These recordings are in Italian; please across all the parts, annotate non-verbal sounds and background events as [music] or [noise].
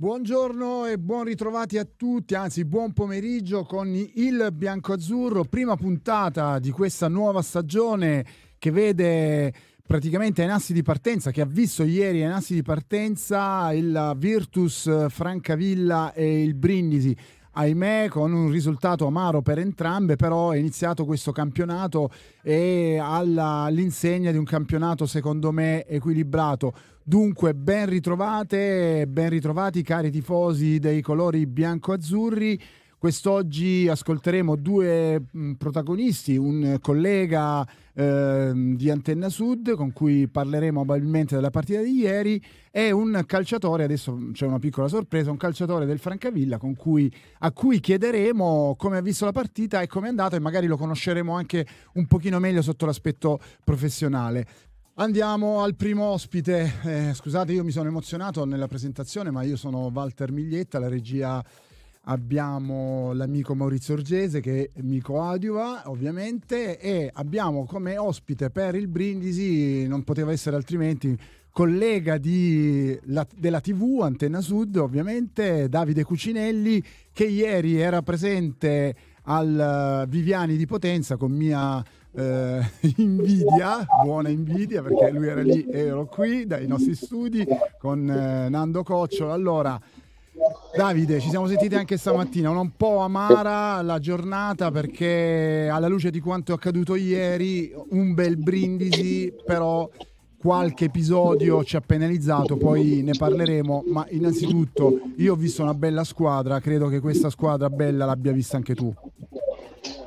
Buongiorno e buon ritrovati a tutti, anzi buon pomeriggio con il Biancoazzurro, prima puntata di questa nuova stagione che vede praticamente ai nassi di partenza, che ha visto ieri ai nassi di partenza il Virtus Francavilla e il Brindisi ahimè con un risultato amaro per entrambe, però è iniziato questo campionato e alla, all'insegna di un campionato secondo me equilibrato. Dunque ben ritrovate, ben ritrovati cari tifosi dei colori bianco-azzurri. Quest'oggi ascolteremo due protagonisti, un collega eh, di Antenna Sud con cui parleremo probabilmente della partita di ieri e un calciatore, adesso c'è una piccola sorpresa, un calciatore del Francavilla cui, a cui chiederemo come ha visto la partita e come è andata e magari lo conosceremo anche un pochino meglio sotto l'aspetto professionale. Andiamo al primo ospite. Eh, scusate, io mi sono emozionato nella presentazione, ma io sono Walter Miglietta, la regia abbiamo l'amico Maurizio Orgese che mi coadiuva ovviamente e abbiamo come ospite per il Brindisi, non poteva essere altrimenti, collega di, la, della TV Antenna Sud ovviamente, Davide Cucinelli che ieri era presente al Viviani di Potenza con mia eh, [laughs] invidia, buona invidia perché lui era lì e ero qui dai nostri studi con eh, Nando Coccio. Allora, Davide, ci siamo sentiti anche stamattina, un po' amara la giornata perché alla luce di quanto è accaduto ieri, un bel brindisi, però qualche episodio ci ha penalizzato, poi ne parleremo, ma innanzitutto io ho visto una bella squadra, credo che questa squadra bella l'abbia vista anche tu.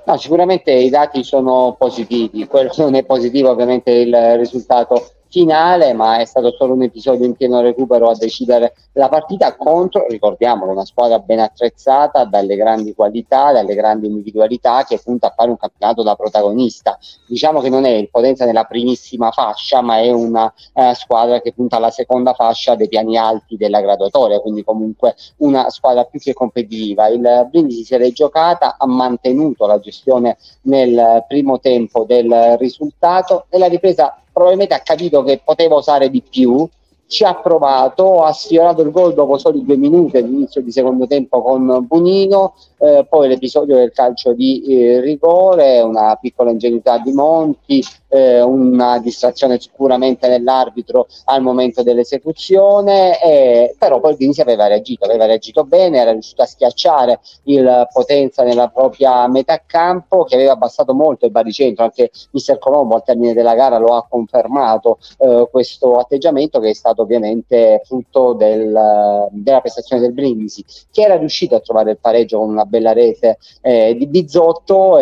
No, sicuramente i dati sono positivi, quello non è positivo ovviamente il risultato finale, ma è stato solo un episodio in pieno recupero a decidere la partita contro, ricordiamolo, una squadra ben attrezzata, dalle grandi qualità, dalle grandi individualità che punta a fare un campionato da protagonista. Diciamo che non è il Potenza nella primissima fascia, ma è una eh, squadra che punta alla seconda fascia dei piani alti della graduatoria, quindi comunque una squadra più che competitiva. Il Brindisi si è giocata, ha mantenuto la gestione nel primo tempo del risultato e la ripresa probabilmente ha capito che poteva usare di più, ci ha provato, ha sfiorato il gol dopo soli due minuti all'inizio di secondo tempo con Bunino, eh, poi l'episodio del calcio di eh, rigore, una piccola ingenuità di Monti, eh, una distrazione sicuramente nell'arbitro al momento dell'esecuzione, però poi Vinci aveva reagito, aveva reagito bene, era riuscito a schiacciare il Potenza nella propria metà campo che aveva abbassato molto il baricentro, anche Mister Colombo al termine della gara lo ha confermato eh, questo atteggiamento che è stato ovviamente frutto del, della prestazione del Brindisi, che era riuscito a trovare il pareggio con una bella rete eh, di Bizzotto,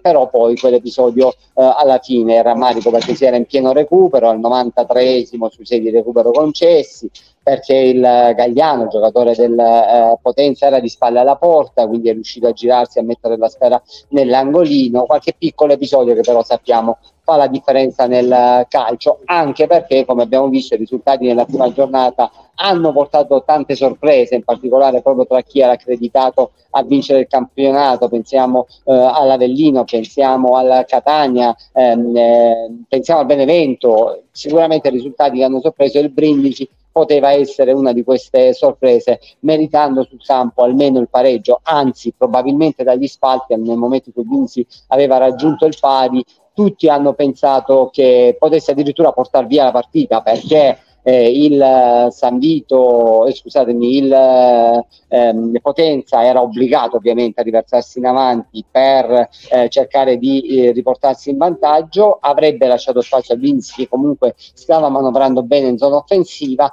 però poi quell'episodio eh, alla fine era rammarico perché si era in pieno recupero al 93esimo sui 6 di recupero concessi perché il Gagliano, giocatore del eh, Potenza, era di spalle alla porta, quindi è riuscito a girarsi a mettere la sfera nell'angolino. Qualche piccolo episodio che però sappiamo fa la differenza nel calcio, anche perché, come abbiamo visto, i risultati nella prima giornata hanno portato tante sorprese, in particolare proprio tra chi era accreditato a vincere il campionato, pensiamo eh, all'Avellino, pensiamo alla Catania, ehm, eh, pensiamo al Benevento, sicuramente risultati che hanno sorpreso il Brindisi poteva essere una di queste sorprese, meritando sul campo almeno il pareggio, anzi probabilmente dagli spalti nel momento in cui Vinci aveva raggiunto il pari, tutti hanno pensato che potesse addirittura portare via la partita perché eh, il eh, San Vito, eh, scusatemi, il eh, ehm, Potenza era obbligato ovviamente a riversarsi in avanti per eh, cercare di eh, riportarsi in vantaggio, avrebbe lasciato spazio a Vinci che comunque stava manovrando bene in zona offensiva,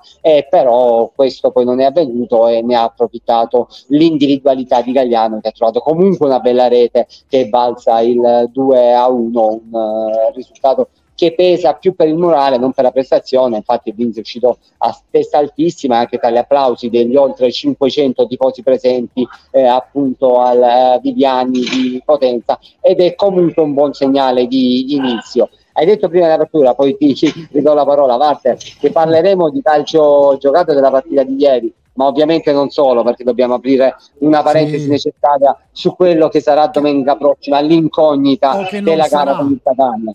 però questo poi non è avvenuto e ne ha approfittato l'individualità di Gagliano che ha trovato comunque una bella rete che balza il 2 a 1, un risultato che pesa più per il morale, non per la prestazione. Infatti, Vince è uscito a testa altissima anche tra gli applausi degli oltre 500 tifosi presenti eh, appunto al eh, Viviani di Potenza ed è comunque un buon segnale di inizio. Hai detto prima dell'apertura, poi ti ridò la parola, Walter, che parleremo di calcio giocato della partita di ieri ma ovviamente non solo, perché dobbiamo aprire una parentesi sì. necessaria su quello che sarà domenica prossima, l'incognita della gara con il Catania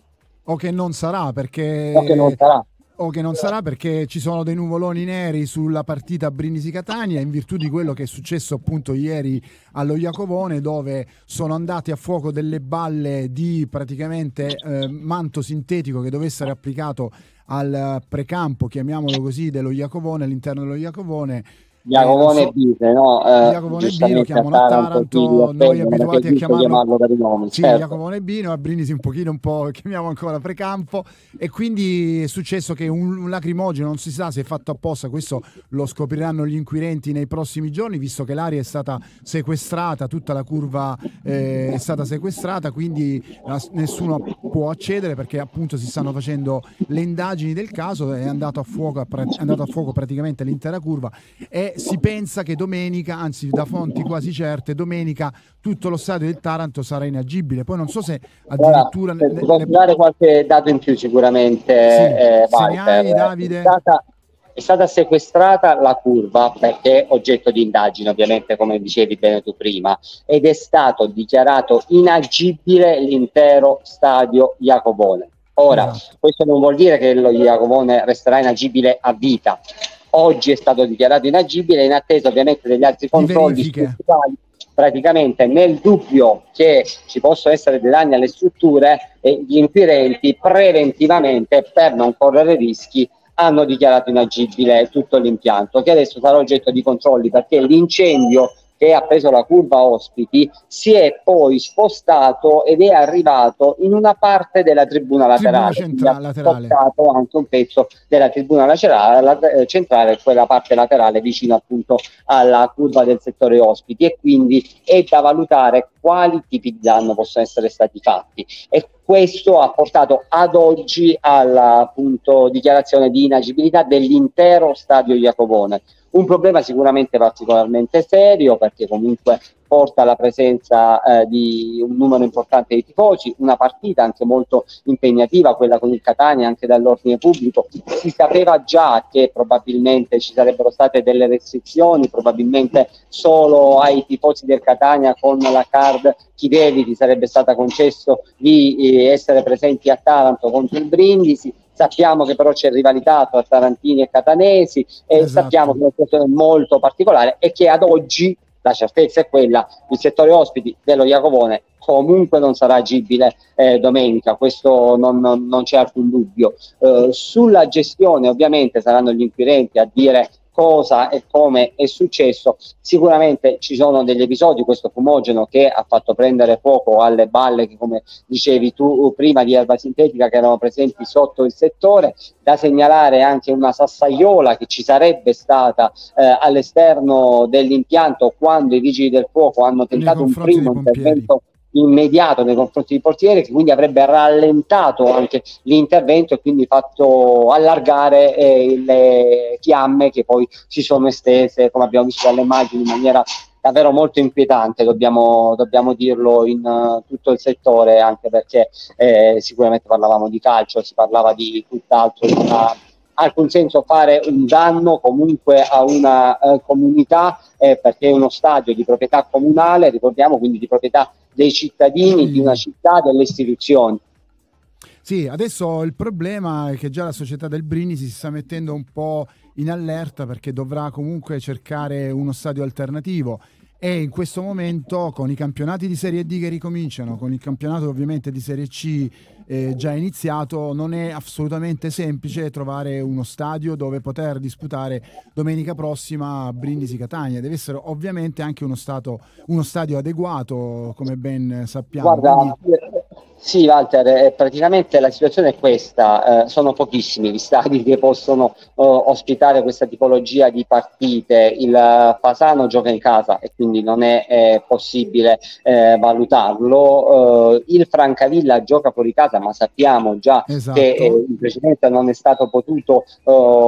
o che non sarà perché o che non sarà. o che non sarà perché ci sono dei nuvoloni neri sulla partita Brindisi-Catania in virtù di quello che è successo appunto ieri allo Iacovone dove sono andati a fuoco delle balle di praticamente eh, manto sintetico che dovesse essere applicato al precampo, chiamiamolo così, dello Iacovone, all'interno dello Iacovone Jacopone so, Bise, no? Eh, B lo chiamano a Taranto, noi abituati a chiamarlo, per i nomi. Sì, certo. Jacopone B, noi a Brindisi un pochino un po' [laughs] chiamiamo ancora precampo e quindi è successo che un, un lacrimogeno, non si sa se è fatto apposta, questo lo scopriranno gli inquirenti nei prossimi giorni, visto che l'area è stata sequestrata, tutta la curva eh, è stata sequestrata, quindi nessuno può accedere perché appunto si stanno facendo le indagini del caso, è andato a fuoco, è andato a fuoco praticamente l'intera curva e si pensa che domenica, anzi da fonti quasi certe, domenica tutto lo stadio del Taranto sarà inagibile. Poi non so se addirittura... Allora, ne, posso dare qualche dato in più sicuramente. Sì, eh, hai, Davide... È stata, è stata sequestrata la curva perché è oggetto di indagine, ovviamente, come dicevi bene tu prima, ed è stato dichiarato inagibile l'intero stadio Jacobone. Ora, esatto. questo non vuol dire che lo Jacobone resterà inagibile a vita, oggi è stato dichiarato inagibile in attesa ovviamente degli altri controlli strutturali praticamente nel dubbio che ci possono essere dei danni alle strutture eh, gli inquirenti preventivamente per non correre rischi hanno dichiarato inagibile tutto l'impianto che adesso sarà oggetto di controlli perché l'incendio che ha preso la curva ospiti si è poi spostato ed è arrivato in una parte della tribuna laterale, tribuna centrale, laterale. spostato anche un pezzo della tribuna laterale, la, eh, centrale, quella parte laterale vicino appunto alla curva del settore ospiti. E quindi è da valutare quali tipi di danno possono essere stati fatti. E questo ha portato ad oggi alla appunto, dichiarazione di inagibilità dell'intero stadio Iacobone un problema sicuramente particolarmente serio perché comunque porta alla presenza eh, di un numero importante di tifosi, una partita anche molto impegnativa, quella con il Catania anche dall'ordine pubblico. Si sapeva già che probabilmente ci sarebbero state delle restrizioni, probabilmente solo ai tifosi del Catania con la card chi devi sarebbe stata concesso di eh, essere presenti a Taranto contro il Brindisi sappiamo che però c'è rivalità tra Tarantini e Catanesi e esatto. sappiamo che è una situazione molto particolare e che ad oggi la certezza è quella, il settore ospiti dello Iacovone comunque non sarà agibile eh, domenica, questo non, non, non, c'è alcun dubbio. Eh, sulla gestione ovviamente saranno gli inquirenti a dire cosa e come è successo. Sicuramente ci sono degli episodi, questo fumogeno che ha fatto prendere fuoco alle balle che come dicevi tu prima di erba sintetica che erano presenti sotto il settore, da segnalare anche una sassaiola che ci sarebbe stata eh, all'esterno dell'impianto quando i vigili del fuoco hanno tentato un primo intervento immediato nei confronti del portiere che quindi avrebbe rallentato anche l'intervento e quindi fatto allargare eh, le fiamme che poi si sono estese come abbiamo visto dalle immagini in maniera davvero molto inquietante dobbiamo, dobbiamo dirlo in uh, tutto il settore anche perché eh, sicuramente parlavamo di calcio si parlava di tutt'altro di una alcun senso fare un danno comunque a una uh, comunità eh, perché è uno stadio di proprietà comunale, ricordiamo quindi di proprietà dei cittadini mm. di una città, delle istituzioni. Sì, adesso il problema è che già la società del Brindisi si sta mettendo un po' in allerta perché dovrà comunque cercare uno stadio alternativo e in questo momento con i campionati di Serie D che ricominciano, con il campionato ovviamente di Serie C eh, già iniziato, non è assolutamente semplice trovare uno stadio dove poter disputare domenica prossima Brindisi-Catania. Deve essere ovviamente anche uno, stato, uno stadio adeguato, come ben sappiamo. Guarda, Quindi... Sì, Walter, eh, praticamente la situazione è questa, eh, sono pochissimi gli stadi che possono eh, ospitare questa tipologia di partite, il Fasano gioca in casa e quindi non è eh, possibile eh, valutarlo, eh, il Francavilla gioca fuori casa ma sappiamo già esatto. che in precedenza non è stato potuto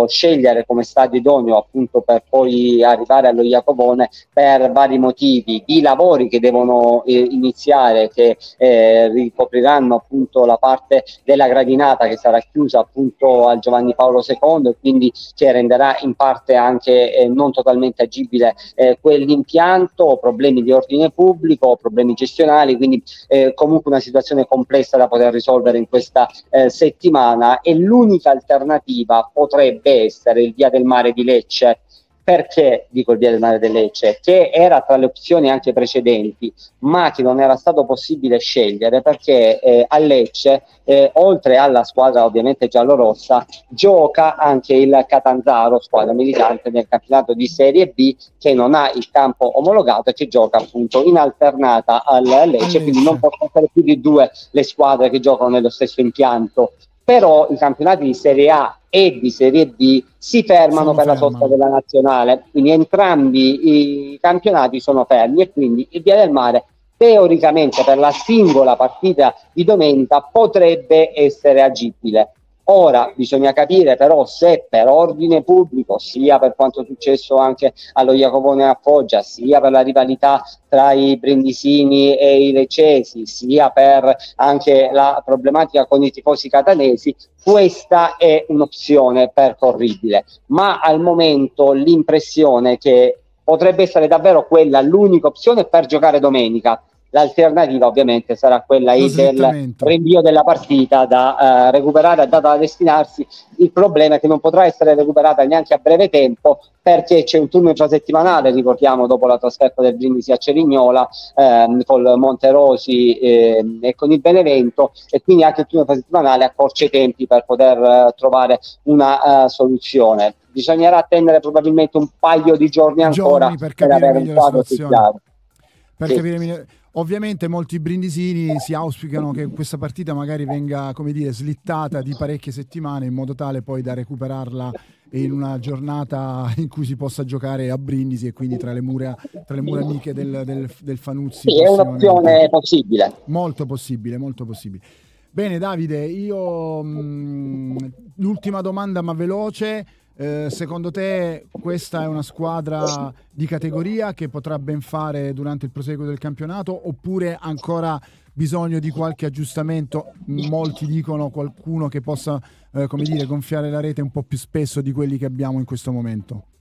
scegliere come stadio idoneo appunto per poi arrivare allo Iacobone per vari motivi di lavori che devono iniziare, che ricopriranno riapriranno appunto la parte della gradinata che sarà chiusa appunto al Giovanni Paolo II e quindi che renderà in parte anche eh, non totalmente agibile eh, quell'impianto, problemi di ordine pubblico, problemi gestionali, quindi eh, comunque una situazione complessa da poter risolvere in questa eh, settimana. E l'unica alternativa potrebbe essere il Via del Mare di Lecce perché dico il via del mare del Lecce? Che era tra le opzioni anche precedenti, ma che non era stato possibile scegliere perché eh, a Lecce, eh, oltre alla squadra ovviamente giallorossa, gioca anche il Catanzaro, squadra militante nel campionato di Serie B, che non ha il campo omologato e che gioca appunto in alternata al Lecce, quindi non possono essere più di due le squadre che giocano nello stesso impianto però i campionati di Serie A e di Serie B si fermano sono per ferma. la sosta della nazionale, quindi entrambi i campionati sono fermi e quindi il Via del Mare teoricamente per la singola partita di domenica potrebbe essere agibile. Ora bisogna capire però se per ordine pubblico, sia per quanto è successo anche allo Jacopone a Foggia, sia per la rivalità tra i brindisini e i leccesi, sia per anche la problematica con i tifosi catanesi, questa è un'opzione percorribile. Ma al momento l'impressione che potrebbe essere davvero quella l'unica opzione per giocare domenica L'alternativa ovviamente sarà quella del rinvio della partita da uh, recuperare, data da destinarsi. Il problema è che non potrà essere recuperata neanche a breve tempo perché c'è un turno infrasettimanale, ricordiamo, dopo la trasferta del Brindisi a Cerignola ehm, col Monterosi ehm, e con il Benevento e quindi anche il turno infrasettimanale accorcia i tempi per poter uh, trovare una uh, soluzione. Bisognerà attendere probabilmente un paio di giorni ancora giorni per, per avere un quadro più chiaro. Per sì. capire meglio Ovviamente molti brindisini si auspicano che questa partita magari venga, come dire, slittata di parecchie settimane in modo tale poi da recuperarla in una giornata in cui si possa giocare a Brindisi e quindi tra le mura, tra le mura amiche del, del, del Fanuzzi. Sì, è un'opzione possibile. Molto possibile, molto possibile. Bene Davide, io mh, mm, l'ultima domanda ma veloce. Eh, secondo te questa è una squadra di categoria che potrà ben fare durante il proseguo del campionato oppure ancora bisogno di qualche aggiustamento? Molti dicono qualcuno che possa eh, come dire, gonfiare la rete un po' più spesso di quelli che abbiamo in questo momento.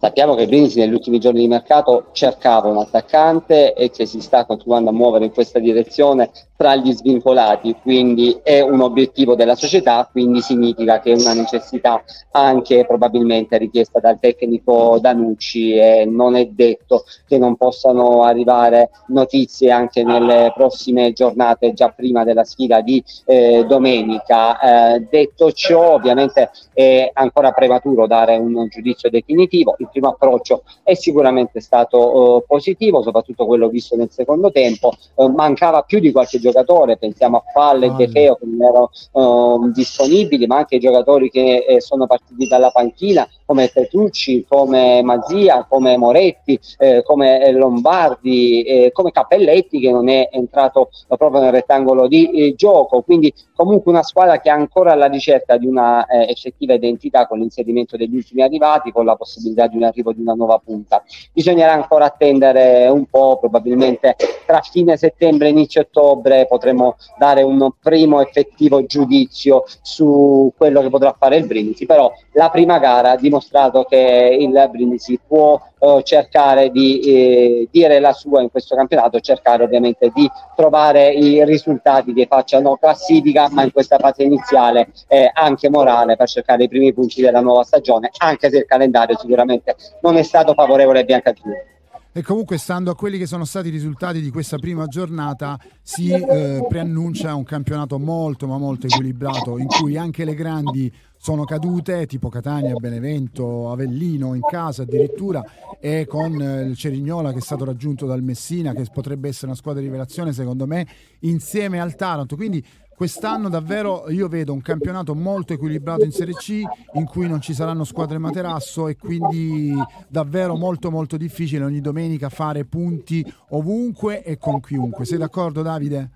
Sappiamo che Brindisi negli ultimi giorni di mercato cercava un attaccante e che si sta continuando a muovere in questa direzione tra gli svincolati, quindi è un obiettivo della società, quindi significa che è una necessità anche probabilmente richiesta dal tecnico Danucci e non è detto che non possano arrivare notizie anche nelle prossime giornate, già prima della sfida di eh, domenica. Eh, detto ciò, ovviamente è ancora prematuro dare un giudizio definitivo, il primo approccio è sicuramente stato eh, positivo, soprattutto quello visto nel secondo tempo, eh, mancava più di qualche giocatore, pensiamo a Falle e De Feo che non erano uh, disponibili, ma anche ai giocatori che eh, sono partiti dalla panchina come Petrucci, come Mazia, come Moretti, eh, come Lombardi, eh, come Cappelletti che non è entrato proprio nel rettangolo di gioco, quindi comunque una squadra che è ancora alla ricerca di una effettiva identità con l'inserimento degli ultimi arrivati, con la possibilità di un arrivo di una nuova punta. Bisognerà ancora attendere un po', probabilmente tra fine settembre e inizio ottobre potremo dare un primo effettivo giudizio su quello che potrà fare il Brindisi, però la prima gara dimostra dimostrato che il Brindisi può eh, cercare di eh, dire la sua in questo campionato, cercare ovviamente di trovare i risultati che facciano classifica, ma in questa fase iniziale eh, anche morale per cercare i primi punti della nuova stagione, anche se il calendario sicuramente non è stato favorevole ai biancazzurri. E comunque, stando a quelli che sono stati i risultati di questa prima giornata, si eh, preannuncia un campionato molto, ma molto equilibrato, in cui anche le grandi sono cadute, tipo Catania, Benevento, Avellino in casa addirittura, e con eh, il Cerignola che è stato raggiunto dal Messina, che potrebbe essere una squadra di rivelazione secondo me, insieme al Taranto. Quindi quest'anno davvero io vedo un campionato molto equilibrato in Serie C in cui non ci saranno squadre materasso e quindi davvero molto molto difficile ogni domenica fare punti ovunque e con chiunque. Sei d'accordo Davide?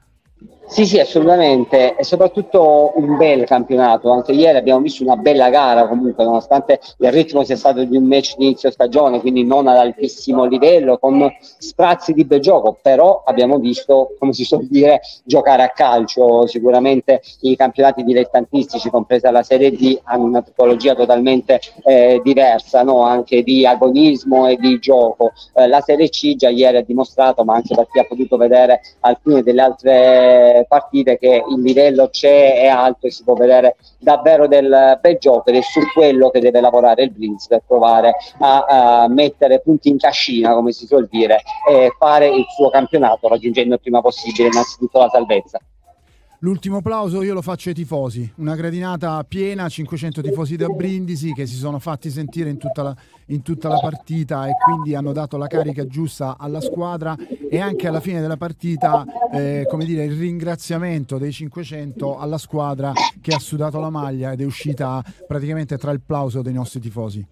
Sì, sì, assolutamente, e soprattutto un bel campionato. Anche ieri abbiamo visto una bella gara comunque, nonostante il ritmo sia stato di un match di inizio stagione, quindi non ad altissimo livello, con sprazzi di bel gioco, però abbiamo visto, come si suol dire, giocare a calcio. Sicuramente i campionati dilettantistici, compresa la Serie D, hanno una tipologia totalmente eh, diversa, no? anche di agonismo e di gioco. Eh, la Serie C già ieri ha dimostrato, ma anche per chi ha potuto vedere alcune delle altre partite che il livello c'è, è alto e si può vedere davvero del bel gioco ed è su quello che deve lavorare il Blitz per provare a, a mettere punti in cascina, come si suol dire, e fare il suo campionato raggiungendo il prima possibile innanzitutto la salvezza. L'ultimo applauso io lo faccio ai tifosi, una gradinata piena, 500 tifosi da Brindisi che si sono fatti sentire in tutta, la, in tutta la partita e quindi hanno dato la carica giusta alla squadra e anche alla fine della partita eh, come dire, il ringraziamento dei 500 alla squadra che ha sudato la maglia ed è uscita praticamente tra il plauso dei nostri tifosi.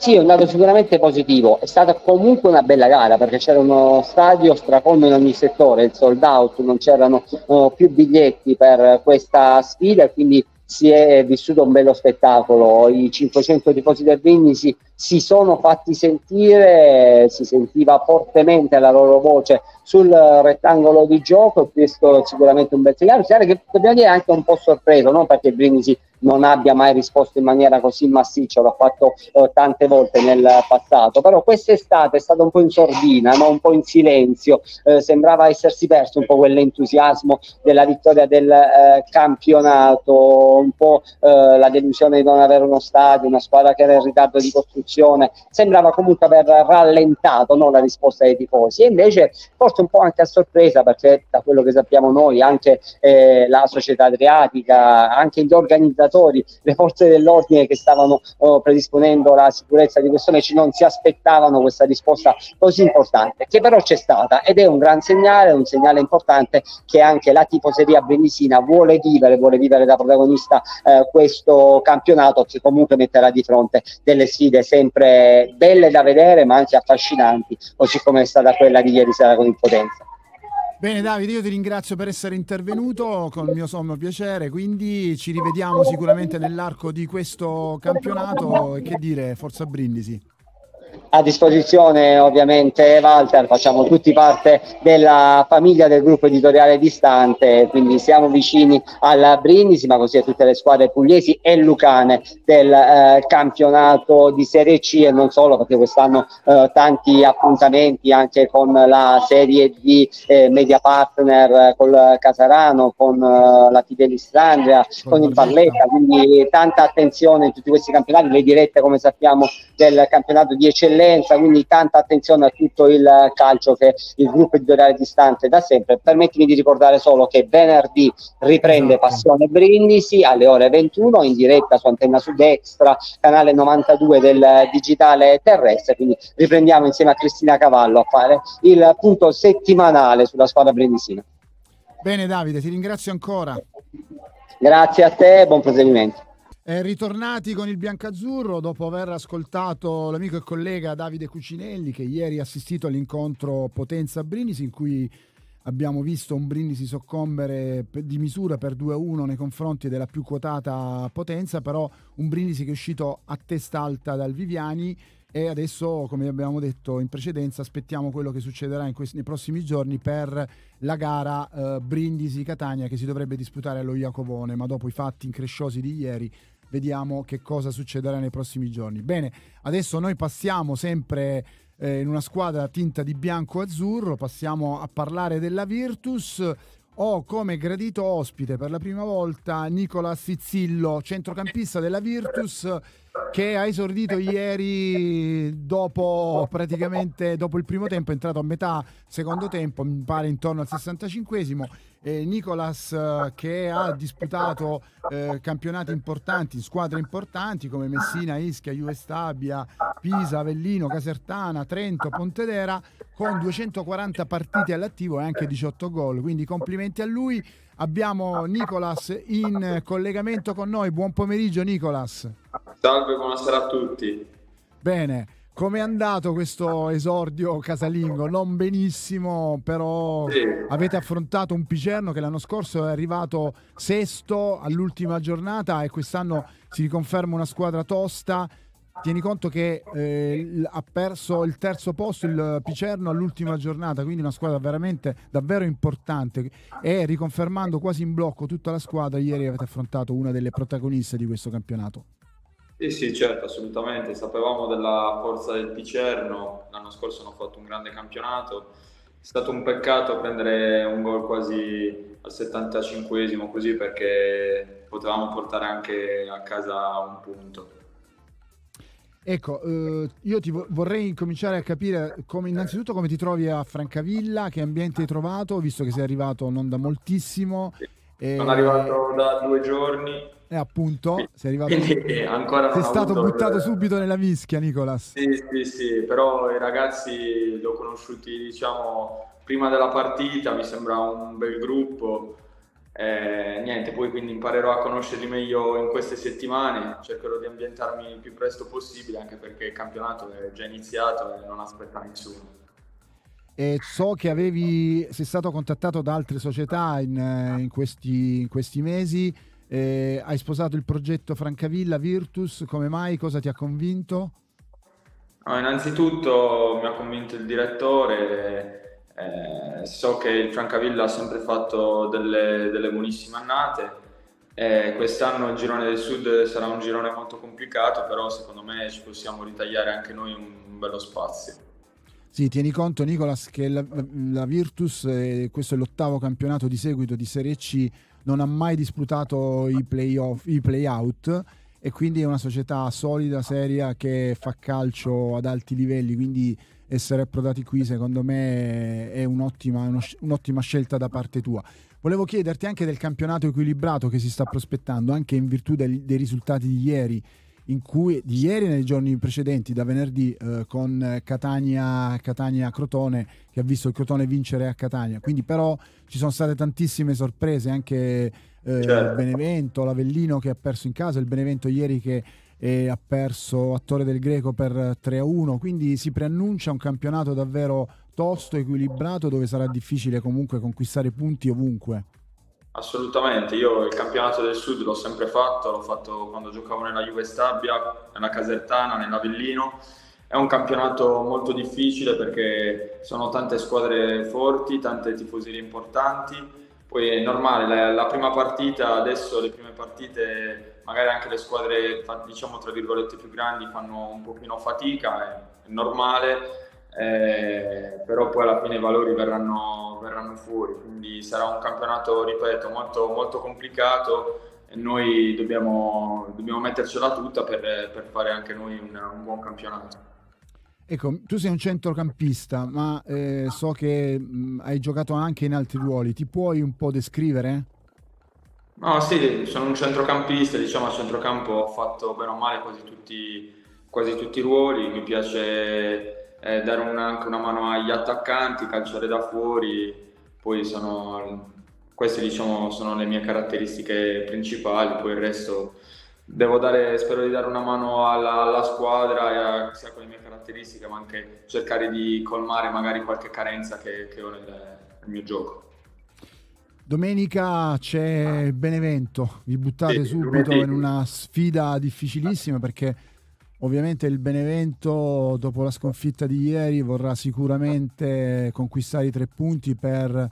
Sì, è un dato sicuramente positivo. È stata comunque una bella gara perché c'era uno stadio stracolmo in ogni settore, il sold out, non c'erano uh, più biglietti per questa sfida e quindi si è vissuto un bello spettacolo. I 500 tifosi del Brindisi si sono fatti sentire, si sentiva fortemente la loro voce sul rettangolo di gioco questo è sicuramente un bel segnale. che dobbiamo dire anche un po' sorpreso, non perché il Brindisi non abbia mai risposto in maniera così massiccia, l'ho fatto eh, tante volte nel passato, però quest'estate è stata un po' in sordina, no? un po' in silenzio, eh, sembrava essersi perso un po' quell'entusiasmo della vittoria del eh, campionato, un po' eh, la delusione di non avere uno stadio, una squadra che era in ritardo di costruzione, sembrava comunque aver rallentato no? la risposta dei tifosi e invece forse un po' anche a sorpresa perché da quello che sappiamo noi anche eh, la società adriatica, anche gli organizzatori operatori, le forze dell'ordine che stavano oh, predisponendo la sicurezza di questo match non si aspettavano questa risposta così importante, che però c'è stata ed è un gran segnale, un segnale importante che anche la tifoseria brindisina vuole vivere, vuole vivere da protagonista eh, questo campionato che comunque metterà di fronte delle sfide sempre belle da vedere ma anche affascinanti, così come è stata quella di ieri sera con il Potenza. Bene Davide, io ti ringrazio per essere intervenuto con il mio sommo piacere, quindi ci rivediamo sicuramente nell'arco di questo campionato e che dire, forza Brindisi a disposizione ovviamente Walter, facciamo tutti parte della famiglia del gruppo editoriale distante, quindi siamo vicini alla Brindisi, ma così a tutte le squadre pugliesi e lucane del eh, campionato di Serie C e non solo, perché quest'anno eh, tanti appuntamenti anche con la Serie D eh, Media Partner eh, col Casarano, con eh, la Fidelistrandia, con, con il Barletta, quindi tanta attenzione in tutti questi campionati, le dirette come sappiamo del campionato di eccellenza, quindi tanta attenzione a tutto il calcio che il gruppo editoriale distante da sempre. Permettimi di ricordare solo che venerdì riprende esatto. Passione Brindisi alle ore 21 in diretta su Antenna Sud Extra, canale 92 del digitale terrestre, quindi riprendiamo insieme a Cristina Cavallo a fare il punto settimanale sulla squadra brindisina. Bene Davide, ti ringrazio ancora. Grazie a te, buon proseguimento. Eh, ritornati con il biancazzurro dopo aver ascoltato l'amico e collega Davide Cucinelli che ieri ha assistito all'incontro Potenza Brindisi in cui abbiamo visto un Brindisi soccombere di misura per 2-1 nei confronti della più quotata Potenza, però un Brindisi che è uscito a testa alta dal Viviani. E adesso, come abbiamo detto in precedenza, aspettiamo quello che succederà questi, nei prossimi giorni per la gara eh, Brindisi-Catania che si dovrebbe disputare allo Iacovone, ma dopo i fatti incresciosi di ieri vediamo che cosa succederà nei prossimi giorni. Bene, adesso noi passiamo sempre eh, in una squadra tinta di bianco-azzurro, passiamo a parlare della Virtus. Ho come gradito ospite per la prima volta Nicola Sizzillo, centrocampista della Virtus che ha esordito ieri dopo praticamente dopo il primo tempo, è entrato a metà secondo tempo, mi pare intorno al 65esimo. Eh, Nicolas eh, che ha disputato eh, campionati importanti, squadre importanti come Messina, Ischia, Juve Stabia, Pisa, Avellino, Casertana, Trento, Pontedera con 240 partite all'attivo e anche 18 gol. Quindi complimenti a lui. Abbiamo Nicolas in collegamento con noi. Buon pomeriggio Nicolas. Salve, buonasera a tutti. Bene, Come è andato questo esordio casalingo? Non benissimo, però sì. avete affrontato un Picerno che l'anno scorso è arrivato sesto all'ultima giornata e quest'anno si riconferma una squadra tosta. Tieni conto che eh, ha perso il terzo posto il Picerno all'ultima giornata, quindi una squadra veramente davvero importante e riconfermando quasi in blocco tutta la squadra, ieri avete affrontato una delle protagoniste di questo campionato. Sì, sì, certo, assolutamente. Sapevamo della forza del Picerno, l'anno scorso hanno fatto un grande campionato. È stato un peccato prendere un gol quasi al 75esimo così perché potevamo portare anche a casa un punto. Ecco, eh, io ti vorrei cominciare a capire come, innanzitutto come ti trovi a Francavilla, che ambiente hai trovato, visto che sei arrivato non da moltissimo. Sì. Sono arrivato da due giorni e appunto, sei arrivato. Quindi ancora sei stato buttato il... subito nella mischia, Nicolas. Sì, sì, sì, però i ragazzi li ho conosciuti, diciamo, prima della partita, mi sembra un bel gruppo. Eh, niente, poi quindi imparerò a conoscerli meglio in queste settimane, cercherò di ambientarmi il più presto possibile, anche perché il campionato è già iniziato e non aspetta nessuno. E so che avevi, sei stato contattato da altre società in, in, questi, in questi mesi eh, hai sposato il progetto Francavilla Virtus, come mai? Cosa ti ha convinto? No, innanzitutto mi ha convinto il direttore, eh, so che il Francavilla ha sempre fatto delle, delle buonissime annate, eh, quest'anno il girone del sud sarà un girone molto complicato, però secondo me ci possiamo ritagliare anche noi un, un bello spazio. Sì, tieni conto Nicolas che la, la Virtus, eh, questo è l'ottavo campionato di seguito di Serie C, non ha mai disputato i playoff, i playout e quindi è una società solida, seria che fa calcio ad alti livelli, quindi essere approdati qui secondo me è un'ottima, un'ottima scelta da parte tua. Volevo chiederti anche del campionato equilibrato che si sta prospettando, anche in virtù dei, dei risultati di ieri in cui di ieri e nei giorni precedenti, da venerdì, eh, con Catania, Catania Crotone, che ha visto il Crotone vincere a Catania. Quindi, però, ci sono state tantissime sorprese, anche eh, certo. il Benevento, l'Avellino che ha perso in casa, il Benevento ieri che eh, ha perso a Torre del Greco per 3-1. Quindi si preannuncia un campionato davvero tosto, equilibrato, dove sarà difficile comunque conquistare punti ovunque. Assolutamente, io il campionato del sud l'ho sempre fatto, l'ho fatto quando giocavo nella Juve Stabia, nella Casertana, nell'Avellino. È un campionato molto difficile perché sono tante squadre forti, tante tifoserie importanti. Poi è normale, la, la prima partita, adesso le prime partite, magari anche le squadre, diciamo tra virgolette, più grandi fanno un pochino fatica, è, è normale eh, però poi alla fine i valori verranno, verranno, fuori, quindi sarà un campionato, ripeto, molto, molto complicato e noi dobbiamo, dobbiamo mettercela tutta per, per, fare anche noi un, un, buon campionato. Ecco, tu sei un centrocampista, ma eh, so che mh, hai giocato anche in altri ruoli, ti puoi un po' descrivere? No, sì, sono un centrocampista, diciamo a centrocampo ho fatto bene o male quasi tutti, quasi tutti i ruoli, mi piace eh, dare una, anche una mano agli attaccanti, calciare da fuori, poi sono, queste diciamo, sono le mie caratteristiche principali, poi il resto devo dare, spero di dare una mano alla, alla squadra, a, sia con le mie caratteristiche, ma anche cercare di colmare magari qualche carenza che, che ho nel, nel mio gioco. Domenica c'è Benevento, vi buttate sì, subito in una sfida difficilissima perché Ovviamente il Benevento, dopo la sconfitta di ieri, vorrà sicuramente conquistare i tre punti per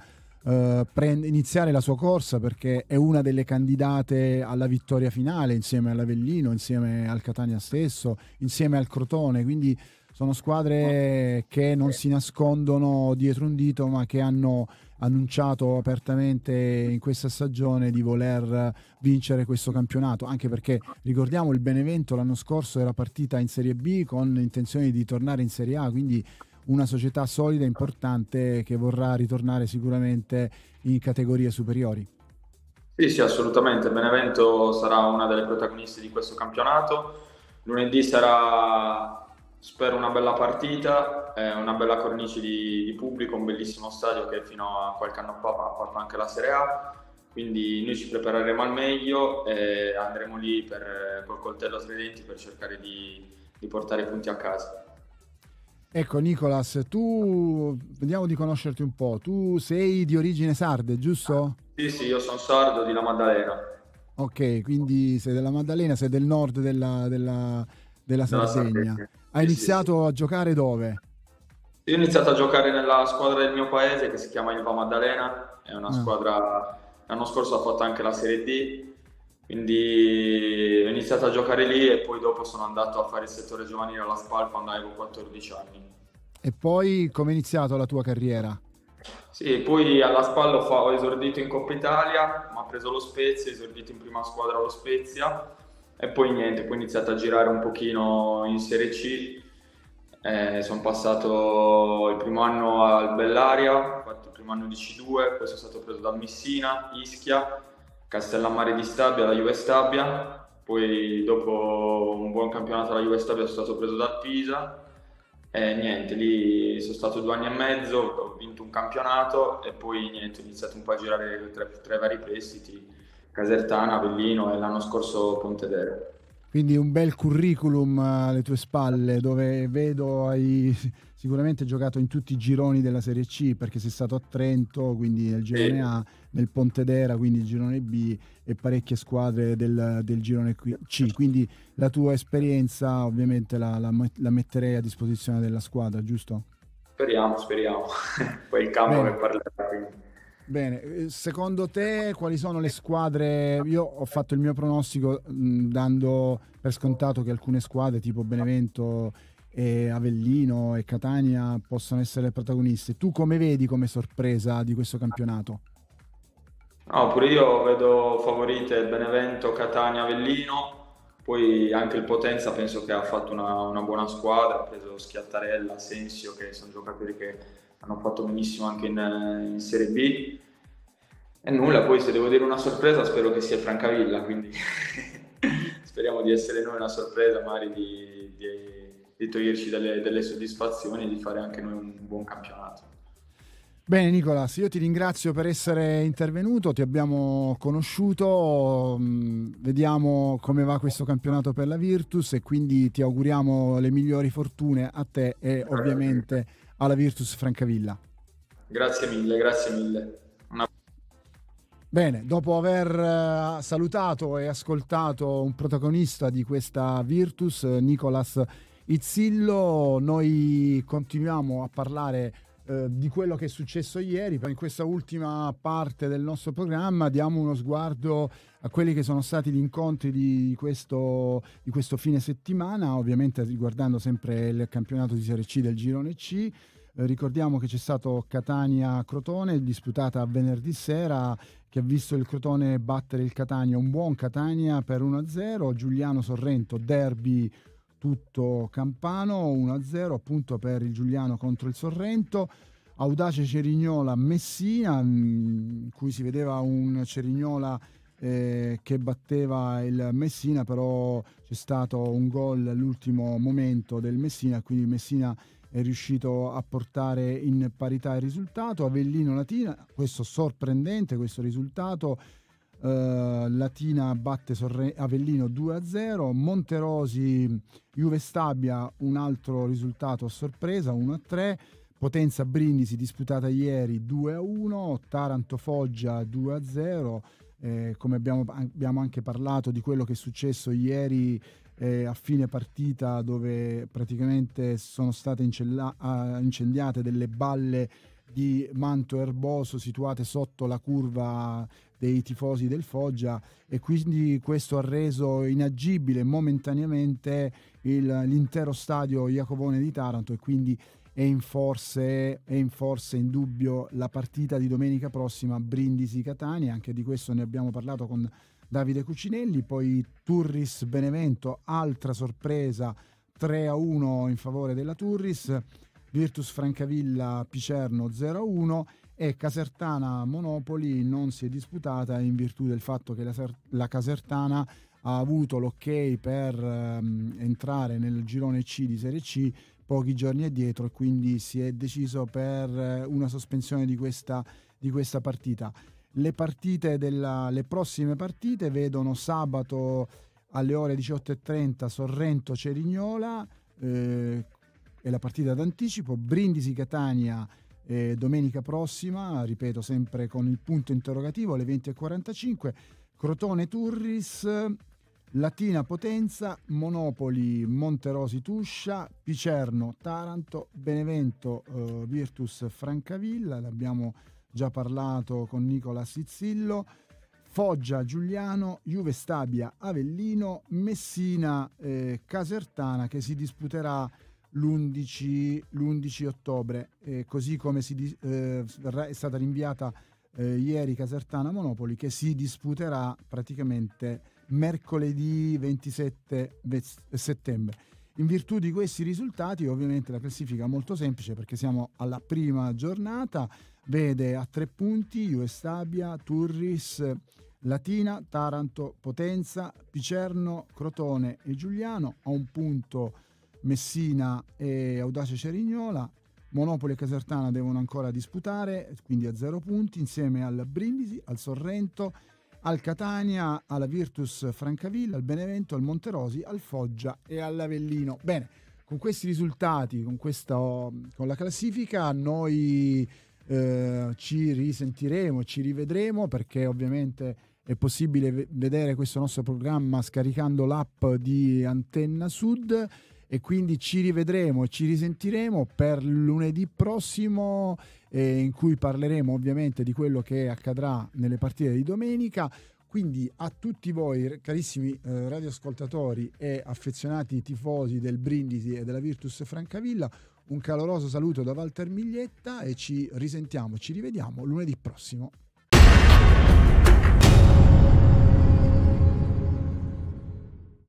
eh, prend- iniziare la sua corsa perché è una delle candidate alla vittoria finale insieme all'Avellino, insieme al Catania stesso, insieme al Crotone. Quindi sono squadre che non si nascondono dietro un dito ma che hanno annunciato apertamente in questa stagione di voler vincere questo campionato, anche perché ricordiamo il Benevento l'anno scorso era partita in Serie B con intenzione di tornare in Serie A, quindi una società solida e importante che vorrà ritornare sicuramente in categorie superiori. Sì, sì, assolutamente. Benevento sarà una delle protagoniste di questo campionato. Lunedì sarà spero una bella partita, eh, una bella cornice di, di, pubblico, un bellissimo stadio che fino a qualche anno fa ha fatto anche la Serie A. Quindi noi ci prepareremo al meglio e andremo lì per, col coltello tra i per cercare di, di portare i punti a casa. Ecco Nicolas, tu vediamo di conoscerti un po'. Tu sei di origine sarde, giusto? Sì, sì, io sono sardo di La Maddalena. Ok, quindi sei della Maddalena, sei del nord della, della, della Sardegna. Hai sì, iniziato sì, a giocare dove? Io ho iniziato a giocare nella squadra del mio paese che si chiama Ilva Maddalena, è una ah. squadra, l'anno scorso ha fatto anche la Serie D, quindi ho iniziato a giocare lì e poi dopo sono andato a fare il settore giovanile alla SPAL quando avevo 14 anni. E poi come è iniziato la tua carriera? Sì, poi alla SPAL ho, ho esordito in Coppa Italia, mi ha preso lo Spezia, ho esordito in prima squadra lo Spezia e poi niente, poi ho iniziato a girare un pochino in Serie C eh, sono passato il primo anno al Bellaria, ho fatto il primo anno di C2, poi sono stato preso da Messina, Ischia, Castellammare di Stabia, la Juve Stabia, poi dopo un buon campionato alla Juve Stabia sono stato preso da Pisa. E niente, lì sono stato due anni e mezzo, ho vinto un campionato e poi niente, ho iniziato un po' a girare tra i vari prestiti, Casertana, Avellino e l'anno scorso Pontedera. Quindi un bel curriculum alle tue spalle dove vedo hai sicuramente giocato in tutti i gironi della Serie C perché sei stato a Trento, quindi nel girone A, nel Pontedera, quindi il girone B e parecchie squadre del, del girone C. Quindi la tua esperienza ovviamente la, la, la metterei a disposizione della squadra, giusto? Speriamo, speriamo. [laughs] Poi il campo che parlerà. Quindi. Bene, eh, secondo te quali sono le squadre? Io ho fatto il mio pronostico mh, dando per scontato che alcune squadre tipo Benevento e Avellino e Catania possono essere protagoniste. Tu come vedi come sorpresa di questo campionato? No, pure io vedo favorite Benevento, Catania, Avellino, poi anche il Potenza penso che ha fatto una, una buona squadra, ha preso Schiattarella, Sensio, che sono giocatori che hanno fatto benissimo anche in, in Serie B. E nulla, poi se devo dire una sorpresa spero che sia Francavilla, quindi [laughs] speriamo di essere noi una sorpresa, magari di, di, di toglierci delle, delle soddisfazioni e di fare anche noi un buon campionato. Bene Nicolas, io ti ringrazio per essere intervenuto, ti abbiamo conosciuto, mm, vediamo come va questo campionato per la Virtus e quindi ti auguriamo le migliori fortune a te e ovviamente alla Virtus Francavilla. Grazie mille, grazie mille. Bene, dopo aver eh, salutato e ascoltato un protagonista di questa Virtus, Nicolas Izzillo, noi continuiamo a parlare eh, di quello che è successo ieri. In questa ultima parte del nostro programma diamo uno sguardo a quelli che sono stati gli incontri di questo, di questo fine settimana, ovviamente riguardando sempre il campionato di Serie C del Girone C. Eh, ricordiamo che c'è stato Catania-Crotone, disputata venerdì sera, che ha visto il Crotone battere il Catania, un buon Catania per 1-0, Giuliano Sorrento, derby tutto campano, 1-0 appunto per il Giuliano contro il Sorrento. Audace Cerignola Messina, in cui si vedeva un Cerignola eh, che batteva il Messina, però c'è stato un gol all'ultimo momento del Messina, quindi Messina è riuscito a portare in parità il risultato. Avellino Latina, questo sorprendente questo risultato. Uh, Latina batte Sorre- Avellino 2-0, Monterosi Juve Stabia un altro risultato a sorpresa 1-3, Potenza Brindisi disputata ieri 2-1, Taranto Foggia 2-0, eh, come abbiamo, abbiamo, anche parlato di quello che è successo ieri eh, a fine partita dove praticamente sono state incella- incendiate delle balle di manto erboso situate sotto la curva dei tifosi del Foggia e quindi questo ha reso inagibile momentaneamente il, l'intero stadio Iacovone di Taranto e quindi è in, forse, è in forse in dubbio la partita di domenica prossima Brindisi-Catania, anche di questo ne abbiamo parlato con Davide Cucinelli, poi Turris Benevento, altra sorpresa 3-1 in favore della Turris, Virtus Francavilla Picerno 0-1 e Casertana Monopoli non si è disputata in virtù del fatto che la, la Casertana ha avuto l'ok per um, entrare nel girone C di Serie C pochi giorni addietro e quindi si è deciso per eh, una sospensione di questa, di questa partita. Le, partite della, le prossime partite vedono sabato alle ore 18.30 Sorrento-Cerignola, eh, è la partita d'anticipo, Brindisi Catania eh, domenica prossima, ripeto sempre con il punto interrogativo alle 20.45, Crotone Turris, Latina Potenza, Monopoli Monterosi Tuscia, Picerno Taranto, Benevento eh, l'abbiamo già parlato con Nicola Sizzillo, Foggia Giuliano, Juve Stabia Avellino, Messina eh, Casertana che si disputerà l'11, l'11 ottobre, eh, così come si, eh, è stata rinviata eh, ieri Casertana Monopoli che si disputerà praticamente mercoledì 27 settembre. In virtù di questi risultati, ovviamente la classifica è molto semplice perché siamo alla prima giornata, vede a tre punti US Stabia, Turris, Latina, Taranto, Potenza, Picerno, Crotone e Giuliano, a un punto Messina e Audace Cerignola, Monopoli e Casertana devono ancora disputare, quindi a zero punti, insieme al Brindisi, al Sorrento, al Catania, alla Virtus Francavilla, al Benevento, al Monterosi, al Foggia e all'Avellino. Bene, con questi risultati, con, questa, con la classifica, noi eh, ci risentiremo, ci rivedremo perché ovviamente è possibile vedere questo nostro programma scaricando l'app di Antenna Sud e quindi ci rivedremo ci risentiremo per lunedì prossimo eh, in cui parleremo ovviamente di quello che accadrà nelle partite di domenica. Quindi a tutti voi, carissimi eh, radioascoltatori e affezionati tifosi del Brindisi e della Virtus Francavilla, un caloroso saluto da Walter Miglietta e ci risentiamo, ci rivediamo lunedì prossimo.